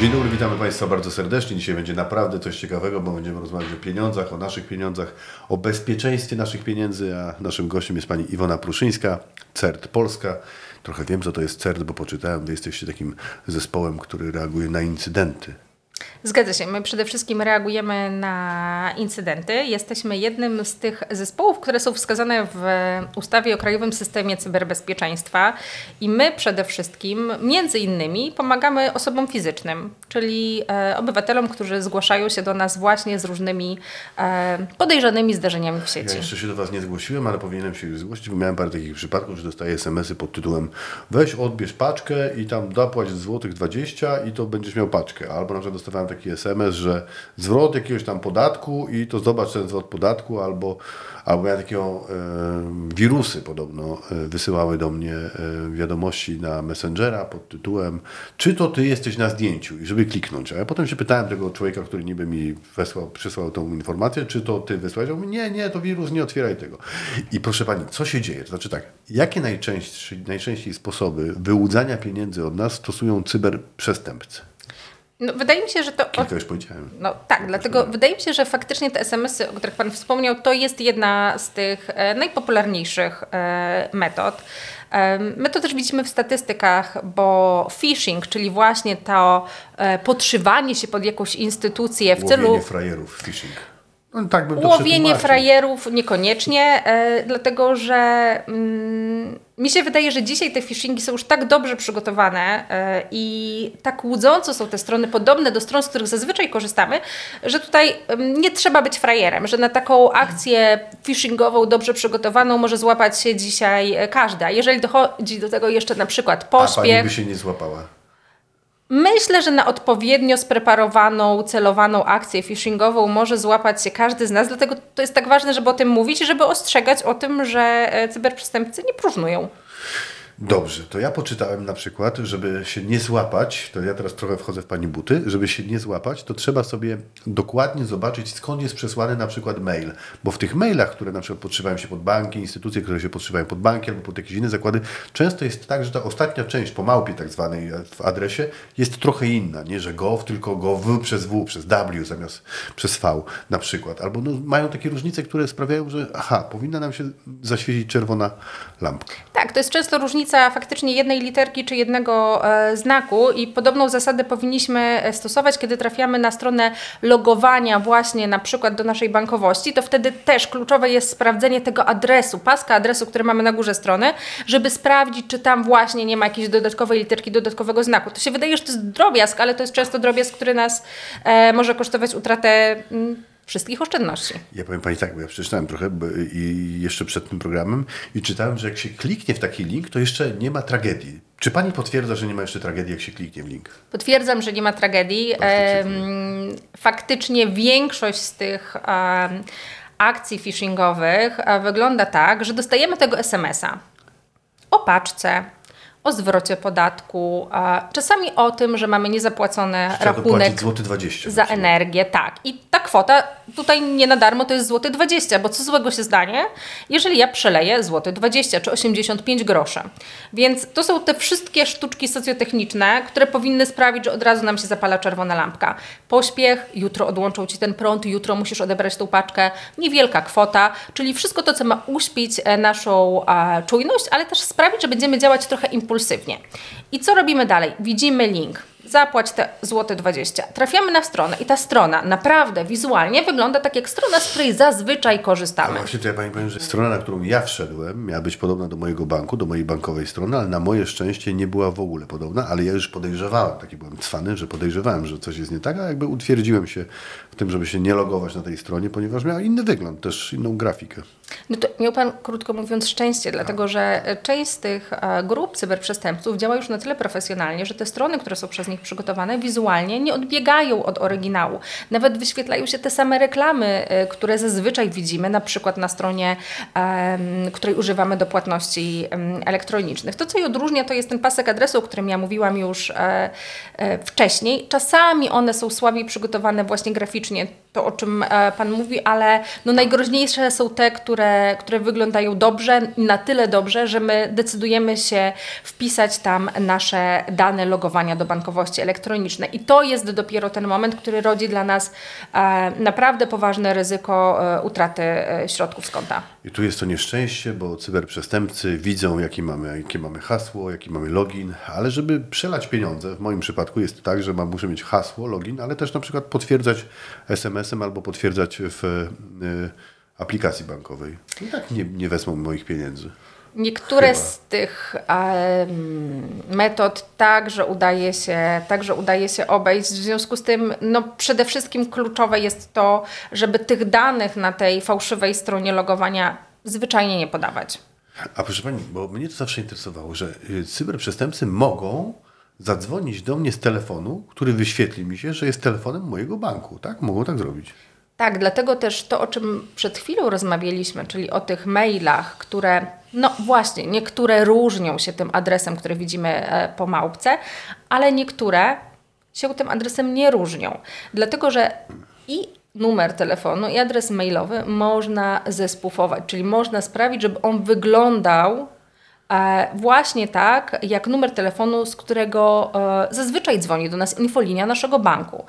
Dzień dobry, witamy Państwa bardzo serdecznie. Dzisiaj będzie naprawdę coś ciekawego, bo będziemy rozmawiać o pieniądzach, o naszych pieniądzach, o bezpieczeństwie naszych pieniędzy, a naszym gościem jest Pani Iwona Pruszyńska, CERT Polska. Trochę wiem, co to jest CERT, bo poczytałem, Wy jesteście takim zespołem, który reaguje na incydenty. Zgadza się. My przede wszystkim reagujemy na incydenty. Jesteśmy jednym z tych zespołów, które są wskazane w ustawie o Krajowym Systemie Cyberbezpieczeństwa i my przede wszystkim, między innymi, pomagamy osobom fizycznym, czyli e, obywatelom, którzy zgłaszają się do nas właśnie z różnymi e, podejrzanymi zdarzeniami w sieci. Ja jeszcze się do Was nie zgłosiłem, ale powinienem się już zgłosić, bo miałem parę takich przypadków, że dostaję SMS-y pod tytułem weź odbierz paczkę i tam dopłać złotych 20 i to będziesz miał paczkę. Albo na przykład dostawałem taki SMS, że zwrot jakiegoś tam podatku i to zobacz ten zwrot podatku, albo, albo ja takiego e, wirusy podobno e, wysyłały do mnie e, wiadomości na Messengera pod tytułem czy to ty jesteś na zdjęciu i żeby kliknąć. A ja potem się pytałem tego człowieka, który niby mi wysłał, przysłał tą informację, czy to ty wysłałeś? On mówi, nie, nie, to wirus, nie otwieraj tego. I proszę pani, co się dzieje? To znaczy tak, jakie najczęściej, najczęściej sposoby wyłudzania pieniędzy od nas stosują cyberprzestępcy? No, wydaje mi się, że to. Kilka już powiedziałem. No tak, dlatego wydaje mi się, że faktycznie te SMS-y, o których Pan wspomniał, to jest jedna z tych e, najpopularniejszych e, metod. My to też widzimy w statystykach, bo phishing, czyli właśnie to e, podszywanie się pod jakąś instytucję w Łowienie celu frajerów, phishing. No, tak bym to Łowienie frajerów niekoniecznie, dlatego że mm, mi się wydaje, że dzisiaj te phishingi są już tak dobrze przygotowane e, i tak łudząco są te strony podobne do stron, z których zazwyczaj korzystamy, że tutaj nie trzeba być frajerem, że na taką akcję phishingową dobrze przygotowaną może złapać się dzisiaj e, każdy. A jeżeli dochodzi do tego jeszcze na przykład A pani pośpiech, by się nie złapała. Myślę, że na odpowiednio spreparowaną, celowaną akcję phishingową może złapać się każdy z nas, dlatego to jest tak ważne, żeby o tym mówić i żeby ostrzegać o tym, że e, cyberprzestępcy nie próżnują. Dobrze, to ja poczytałem na przykład, żeby się nie złapać, to ja teraz trochę wchodzę w pani buty, żeby się nie złapać, to trzeba sobie dokładnie zobaczyć, skąd jest przesłany na przykład mail. Bo w tych mailach, które na przykład podszywają się pod banki, instytucje, które się podszywają pod banki albo pod jakieś inne zakłady, często jest tak, że ta ostatnia część po małpie tak zwanej w adresie jest trochę inna, nie że gov, tylko gov przez w, przez w zamiast przez v na przykład. Albo no, mają takie różnice, które sprawiają, że aha, powinna nam się zaświecić czerwona lampka. Tak, to jest często różnica faktycznie jednej literki czy jednego e, znaku i podobną zasadę powinniśmy e, stosować, kiedy trafiamy na stronę logowania właśnie na przykład do naszej bankowości, to wtedy też kluczowe jest sprawdzenie tego adresu, paska adresu, który mamy na górze strony, żeby sprawdzić, czy tam właśnie nie ma jakiejś dodatkowej literki, dodatkowego znaku. To się wydaje, że to jest drobiazg, ale to jest często drobiazg, który nas e, może kosztować utratę mm, wszystkich oszczędności. Ja powiem Pani tak, bo ja przeczytałem trochę i jeszcze przed tym programem i czytałem, że jak się kliknie w taki link, to jeszcze nie ma tragedii. Czy Pani potwierdza, że nie ma jeszcze tragedii, jak się kliknie w link? Potwierdzam, że nie ma tragedii. Faktycznie większość z tych akcji phishingowych e, wygląda tak, że dostajemy tego SMS-a o paczce, o zwrocie podatku, czasami o tym, że mamy niezapłacony Trzeba rachunek złoty 20. za energię, tak. I ta kwota tutaj nie na darmo to jest złoty 20, bo co złego się zdanie, jeżeli ja przeleję złoty 20 czy 85 groszy. Więc to są te wszystkie sztuczki socjotechniczne, które powinny sprawić, że od razu nam się zapala czerwona lampka. Pośpiech, jutro odłączą Ci ten prąd, jutro musisz odebrać tą paczkę, niewielka kwota, czyli wszystko to, co ma uśpić e, naszą czujność, ale też sprawić, że będziemy działać trochę impulsywnie. I co robimy dalej? Widzimy link. Zapłać te złote 20. Trafiamy na stronę i ta strona naprawdę wizualnie wygląda tak jak strona, z której zazwyczaj korzystamy. właśnie to ja Pani powiem, że strona, na którą ja wszedłem, miała być podobna do mojego banku, do mojej bankowej strony, ale na moje szczęście nie była w ogóle podobna, ale ja już podejrzewałem, taki byłem cwany, że podejrzewałem, że coś jest nie tak, a jakby utwierdziłem się tym, żeby się nie logować na tej stronie, ponieważ miała inny wygląd, też inną grafikę. No to miał Pan, krótko mówiąc, szczęście, dlatego że e, część z tych e, grup cyberprzestępców działa już na tyle profesjonalnie, że te strony, które są przez nich przygotowane, wizualnie nie odbiegają od oryginału. Nawet wyświetlają się te same reklamy, e, które zazwyczaj widzimy, na przykład na stronie, której używamy do płatności elektronicznych. To, co je odróżnia, to jest ten pasek adresu, o którym ja mówiłam już e, wcześniej. Czasami one są słabiej przygotowane właśnie graficznie. To, o czym e, Pan mówi, ale no najgroźniejsze są te, które, które wyglądają dobrze, na tyle dobrze, że my decydujemy się wpisać tam nasze dane logowania do bankowości elektronicznej. I to jest dopiero ten moment, który rodzi dla nas e, naprawdę poważne ryzyko e, utraty środków z konta. I tu jest to nieszczęście, bo cyberprzestępcy widzą, jakie mamy, jakie mamy hasło, jaki mamy login, ale żeby przelać pieniądze, w moim przypadku jest tak, że mam, muszę mieć hasło, login, ale też na przykład potwierdzać SMS-em albo potwierdzać w y, aplikacji bankowej. I tak nie, nie wezmą moich pieniędzy. Niektóre Chyba. z tych em, metod także udaje, się, także udaje się obejść. W związku z tym no, przede wszystkim kluczowe jest to, żeby tych danych na tej fałszywej stronie logowania zwyczajnie nie podawać. A proszę Pani, bo mnie to zawsze interesowało, że y, cyberprzestępcy mogą zadzwonić do mnie z telefonu, który wyświetli mi się, że jest telefonem mojego banku, tak? Mogą tak zrobić. Tak, dlatego też to, o czym przed chwilą rozmawialiśmy, czyli o tych mailach, które, no właśnie, niektóre różnią się tym adresem, który widzimy e, po małpce, ale niektóre się tym adresem nie różnią. Dlatego, że i numer telefonu, i adres mailowy można zespufować, czyli można sprawić, żeby on wyglądał e, właśnie tak, jak numer telefonu, z którego e, zazwyczaj dzwoni do nas infolinia naszego banku.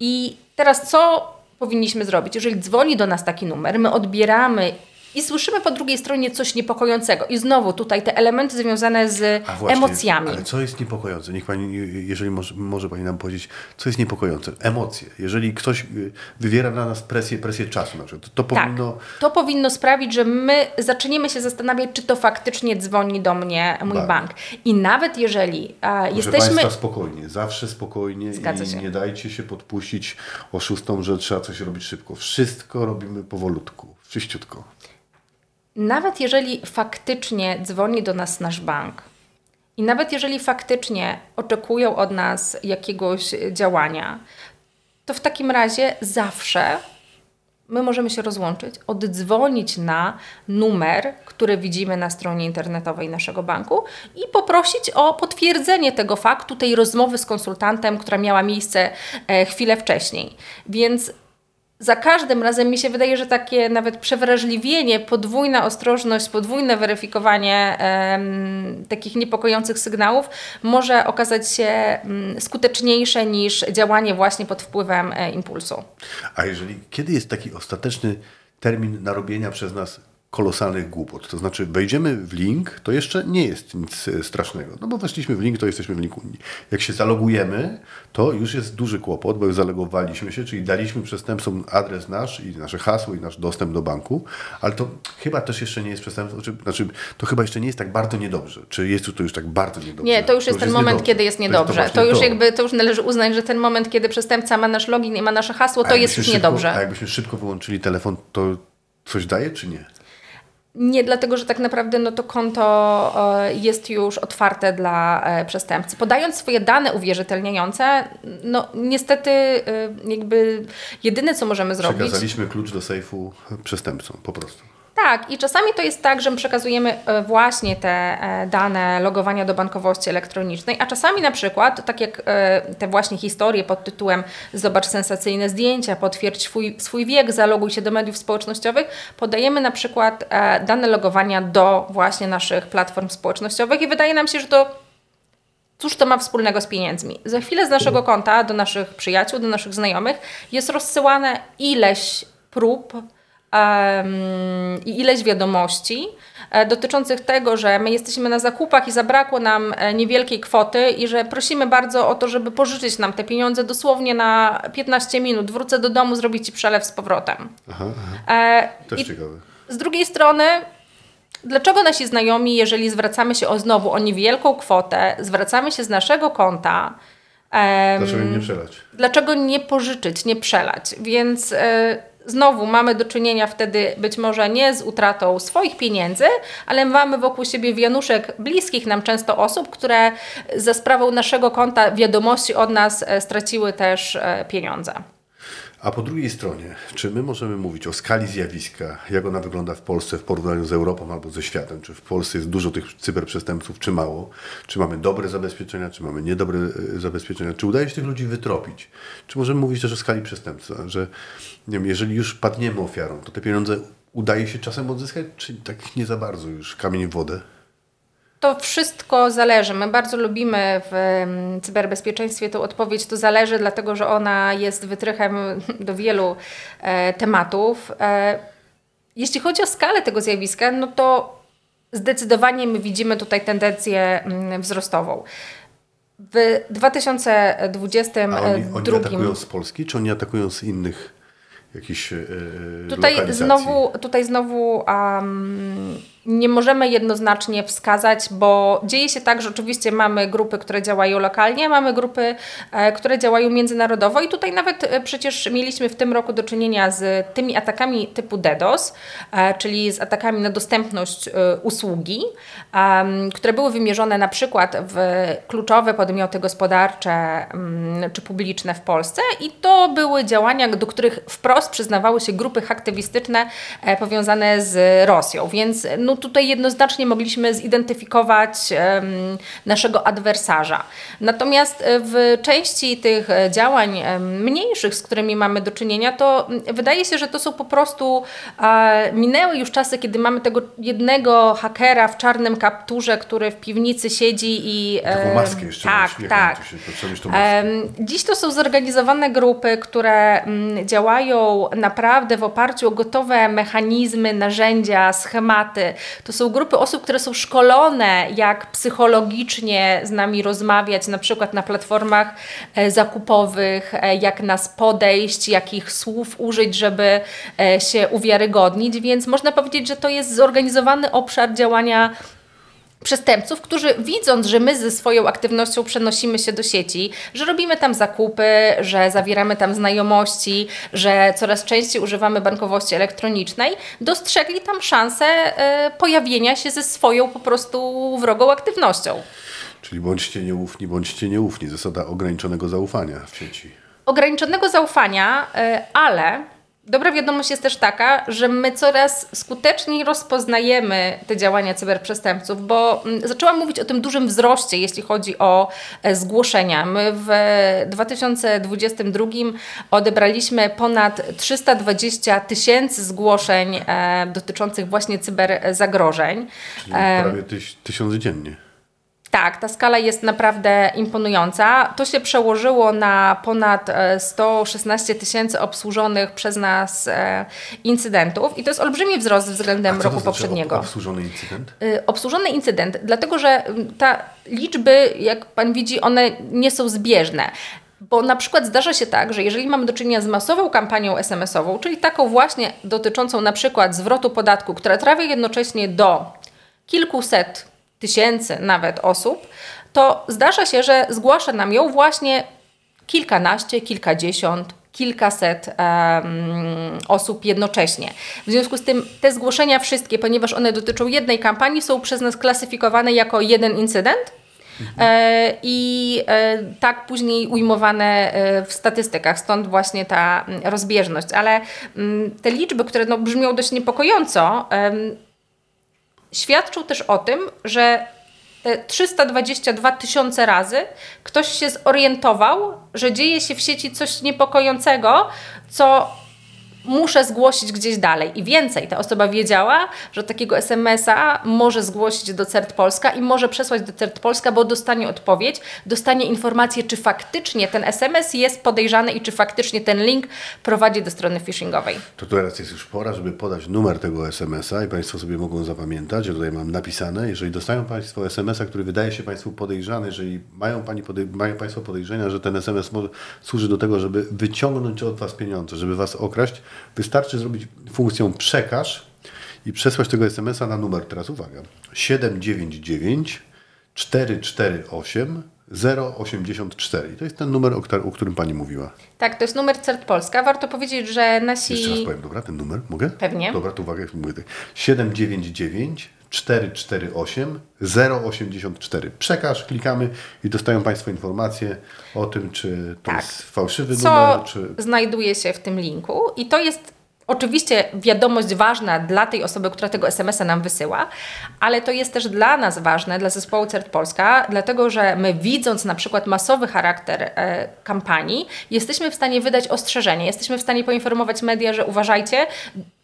I teraz co powinniśmy zrobić? Jeżeli dzwoni do nas taki numer, my odbieramy i słyszymy po drugiej stronie coś niepokojącego. I znowu tutaj te elementy związane z właśnie, emocjami. Ale co jest niepokojące? Niech Pani, jeżeli może, może Pani nam powiedzieć, co jest niepokojące? Emocje. Jeżeli ktoś y, wywiera na nas presję, presję czasu na przykład, to, to Tak, powinno... to powinno sprawić, że my zaczniemy się zastanawiać, czy to faktycznie dzwoni do mnie mój Bank. bank. I nawet jeżeli Proszę jesteśmy... Państwa, spokojnie, zawsze spokojnie Zgadza i się. nie dajcie się podpuścić oszustom, że trzeba coś robić szybko. Wszystko robimy powolutku, czyściutko. Nawet jeżeli faktycznie dzwoni do nas nasz bank i nawet jeżeli faktycznie oczekują od nas jakiegoś działania, to w takim razie zawsze my możemy się rozłączyć, oddzwonić na numer, który widzimy na stronie internetowej naszego banku i poprosić o potwierdzenie tego faktu, tej rozmowy z konsultantem, która miała miejsce e, chwilę wcześniej. Więc za każdym razem mi się wydaje, że takie nawet przewrażliwienie, podwójna ostrożność, podwójne weryfikowanie takich niepokojących sygnałów może okazać się mm, skuteczniejsze niż działanie właśnie pod wpływem e, impulsu. A jeżeli, kiedy jest taki ostateczny termin narobienia przez nas kolosalnych głupot? To znaczy, wejdziemy w link, to jeszcze nie jest nic e, strasznego. No bo weszliśmy w link, to jesteśmy w linku. Jak się zalogujemy, to już jest duży kłopot, bo już zalogowaliśmy się, czyli daliśmy przestępcom adres nasz i nasze hasło i nasz dostęp do banku, ale to chyba też jeszcze nie jest przestępstwo, czy, znaczy to chyba jeszcze nie jest tak bardzo niedobrze. Czy jest to już tak bardzo niedobrze? Nie, to już jest ten moment, niedobrze. kiedy jest niedobrze. To, właśnie już jakby, to już należy uznać, że ten moment, kiedy przestępca ma nasz login i ma nasze hasło, to jest już szybko, niedobrze. A jakbyśmy szybko wyłączyli telefon, to coś daje, czy nie? Nie, dlatego że tak naprawdę no to konto e, jest już otwarte dla e, przestępcy. Podając swoje dane uwierzytelniające, no niestety e, jakby jedyne co możemy zrobić. Przekazaliśmy klucz do sejfu przestępcom, po prostu. Tak, i czasami to jest tak, że my przekazujemy e, właśnie te e, dane logowania do bankowości elektronicznej, a czasami na przykład, tak jak e, te właśnie historie pod tytułem Zobacz sensacyjne zdjęcia, potwierdź swój, swój wiek, zaloguj się do mediów społecznościowych, podajemy na przykład dane logowania do właśnie naszych platform społecznościowych i wydaje nam się, że to Cóż to ma wspólnego z pieniędzmi? Za chwilę z naszego konta do naszych przyjaciół, do naszych znajomych jest rozsyłane ileś prób i ileś wiadomości e, dotyczących tego, że my jesteśmy na zakupach i zabrakło nam e, niewielkiej kwoty i że prosimy bardzo o to, żeby pożyczyć nam te pieniądze dosłownie na 15 minut. Wrócę do domu, zrobić Ci przelew z powrotem. Aha, aha. E, Też i ciekawe. z drugiej strony, dlaczego nasi znajomi, jeżeli zwracamy się o znowu o niewielką kwotę, zwracamy się z naszego konta, em, Dlaczego nie przelać? dlaczego nie pożyczyć, nie przelać? Więc znowu mamy do czynienia wtedy być może nie z utratą swoich pieniędzy, ale mamy wokół siebie wianuszek bliskich nam często osób, które za sprawą naszego konta wiadomości od nas e, straciły też e, pieniądze. A po drugiej stronie, czy my możemy mówić o skali zjawiska, jak ona wygląda w Polsce w porównaniu z Europą albo ze światem? Czy w Polsce jest dużo tych cyberprzestępców, czy mało? Czy mamy dobre zabezpieczenia, czy mamy niedobre e, zabezpieczenia? Czy udaje się tych ludzi wytropić? Czy możemy mówić też o skali przestępstwa, że nie wiem, jeżeli już padniemy ofiarą, to te pieniądze udaje się czasem odzyskać, czy tak nie za bardzo już kamień w wodę? To wszystko zależy. My bardzo lubimy w mm, cyberbezpieczeństwie tą odpowiedź. To zależy, dlatego że ona jest wytrychem do wielu e, tematów. E, jeśli chodzi o skalę tego zjawiska, no to zdecydowanie my widzimy tutaj tendencję mm, wzrostową. W 2022 A oni, oni atakują z Polski, czy oni atakują z innych jakichś yy, tutaj znowu, tutaj znowu um, nie możemy jednoznacznie wskazać, bo dzieje się tak, że oczywiście mamy grupy, które działają lokalnie, mamy grupy, e, które działają międzynarodowo i tutaj nawet e, przecież mieliśmy w tym roku do czynienia z tymi atakami typu DDoS, e, czyli z atakami na dostępność usługi, które były wymierzone na przykład w kluczowe podmioty gospodarcze mm, czy publiczne w Polsce i to były działania, do których wprost przyznawały się grupy haktywistyczne powiązane z Rosją, więc no tutaj jednoznacznie mogliśmy zidentyfikować naszego adwersarza. Natomiast e, w części tych e, działań mniejszych, z którymi mamy do czynienia, to wydaje się, że to są po prostu e, minęły już czasy, kiedy mamy tego jednego hakera w czarnym kapturze, który w piwnicy siedzi i... Taką maskę jeszcze Tak, tak. Się, to dziś to są zorganizowane grupy, które m, działają naprawdę w oparciu o gotowe mechanizmy, narzędzia, schematy, to są grupy osób, które są szkolone, jak psychologicznie z nami rozmawiać, na przykład na platformach e, zakupowych, e, jak nas podejść, jakich słów użyć, żeby e, się uwiarygodnić, więc można powiedzieć, że to jest zorganizowany obszar działania przestępców, którzy widząc, że my ze swoją aktywnością przenosimy się do sieci, że robimy tam zakupy, że zawieramy tam znajomości, że coraz częściej używamy bankowości elektronicznej, dostrzegli tam szansę y, pojawienia się ze swoją po prostu wrogą aktywnością. Czyli bądźcie nieufni, bądźcie nieufni. Zasada ograniczonego zaufania w sieci. Ograniczonego zaufania, y, ale Dobra wiadomość jest też taka, że my coraz skuteczniej rozpoznajemy te działania cyberprzestępców, bo mm, zaczęłam mówić o tym dużym wzroście, jeśli chodzi o e, zgłoszenia. My w 2022 odebraliśmy ponad 320 tysięcy zgłoszeń e, dotyczących właśnie cyberzagrożeń. Czyli prawie tyś, tysiąc dziennie. Tak, ta skala jest naprawdę imponująca. To się przełożyło na ponad 116 e, tysięcy obsłużonych przez nas e, incydentów i to jest olbrzymi wzrost względem roku to znaczy poprzedniego. Obsłużony incydent? E, obsłużony incydent, dlatego że ta liczby, jak pan widzi, one nie są zbieżne. Bo na przykład zdarza się tak, że jeżeli mamy do czynienia z masową kampanią SMS-ową, czyli taką właśnie dotyczącą na przykład zwrotu podatku, która trafia jednocześnie do kilkuset tysięcy nawet osób, to zdarza się, że zgłasza nam ją właśnie kilkanaście, kilkadziesiąt, kilkaset um, osób jednocześnie. W związku z tym te zgłoszenia wszystkie, ponieważ one dotyczą jednej kampanii, są przez nas klasyfikowane jako jeden incydent. E, I e, tak później ujmowane e, w statystykach, stąd właśnie ta mm, rozbieżność. Ale m, mm, te liczby, które no, brzmią dość niepokojąco, świadczą też o tym, że te 322 tysiące razy ktoś się zorientował, że dzieje się w sieci coś niepokojącego, co muszę zgłosić gdzieś dalej. I więcej, ta osoba wiedziała, że takiego SMS-a może zgłosić do CERT Polska i może przesłać do CERT Polska, bo dostanie odpowiedź, dostanie informację, czy faktycznie ten SMS jest podejrzany i czy faktycznie ten link prowadzi do strony phishingowej. To teraz jest już pora, żeby podać numer tego SMS-a i Państwo sobie mogą zapamiętać. Ja tutaj mam napisane, jeżeli dostają Państwo SMS-a, który wydaje się Państwu podejrzany, jeżeli mają, pani podej- mają Państwo podejrzenia, że ten SMS służy do tego, żeby wyciągnąć od Was pieniądze, żeby Was okraść, Wystarczy zrobić funkcję przekaż i przesłać tego SMS-a na numer, teraz uwaga, 799 448 084. To jest ten numer, o, którym Pani mówiła. Tak, to jest numer CERT Polska. Warto powiedzieć, że nasi... Jeszcze raz powiem, dobra, ten numer, mogę? Pewnie. Dobra, to uwaga, mówię tak. 799 448 084. Przekaż, klikamy i dostają Państwo informacje o tym, czy to Tak. jest fałszywy co numer, czy... znajduje się w tym linku i to jest oczywiście wiadomość ważna dla tej osoby, która tego SMS-a nam wysyła, ale to jest też dla nas ważne, dla zespołu CERT Polska, dlatego że my widząc na przykład masowy charakter e, kampanii, jesteśmy w stanie wydać ostrzeżenie, jesteśmy w stanie poinformować media, że uważajcie,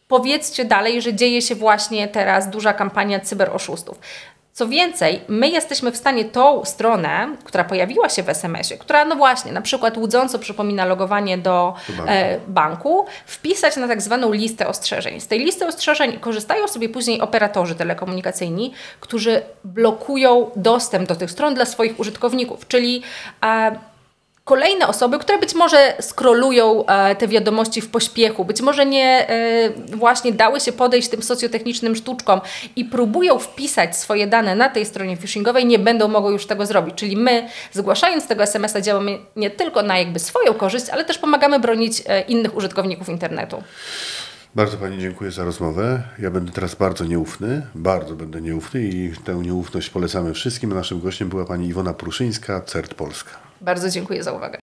powiedzcie dalej, że dzieje się właśnie teraz duża kampania cyberoszustów. Co więcej, my jesteśmy w stanie tą stronę, która pojawiła się w SMS-ie, która no właśnie, na przykład łudząco przypomina logowanie do banku. e, banku, wpisać na tak zwaną listę ostrzeżeń. Z tej listy ostrzeżeń korzystają sobie później operatorzy telekomunikacyjni, którzy blokują dostęp do tych stron dla swoich użytkowników, czyli e, kolejne osoby, które być może skrolują e, te wiadomości w pośpiechu, być może nie e, właśnie dały się podejść tym socjotechnicznym sztuczkom i próbują wpisać swoje dane na tej stronie phishingowej, nie będą mogły już tego zrobić. Czyli my, zgłaszając tego SMS-a, działamy nie tylko na jakby swoją korzyść, ale też pomagamy bronić e, innych użytkowników internetu. Bardzo Pani dziękuję za rozmowę. Ja będę teraz bardzo nieufny, bardzo będę nieufny i tę nieufność polecamy wszystkim. Naszym gościem była Pani Iwona Pruszyńska, CERT Polska. Bardzo dziękuję za uwagę.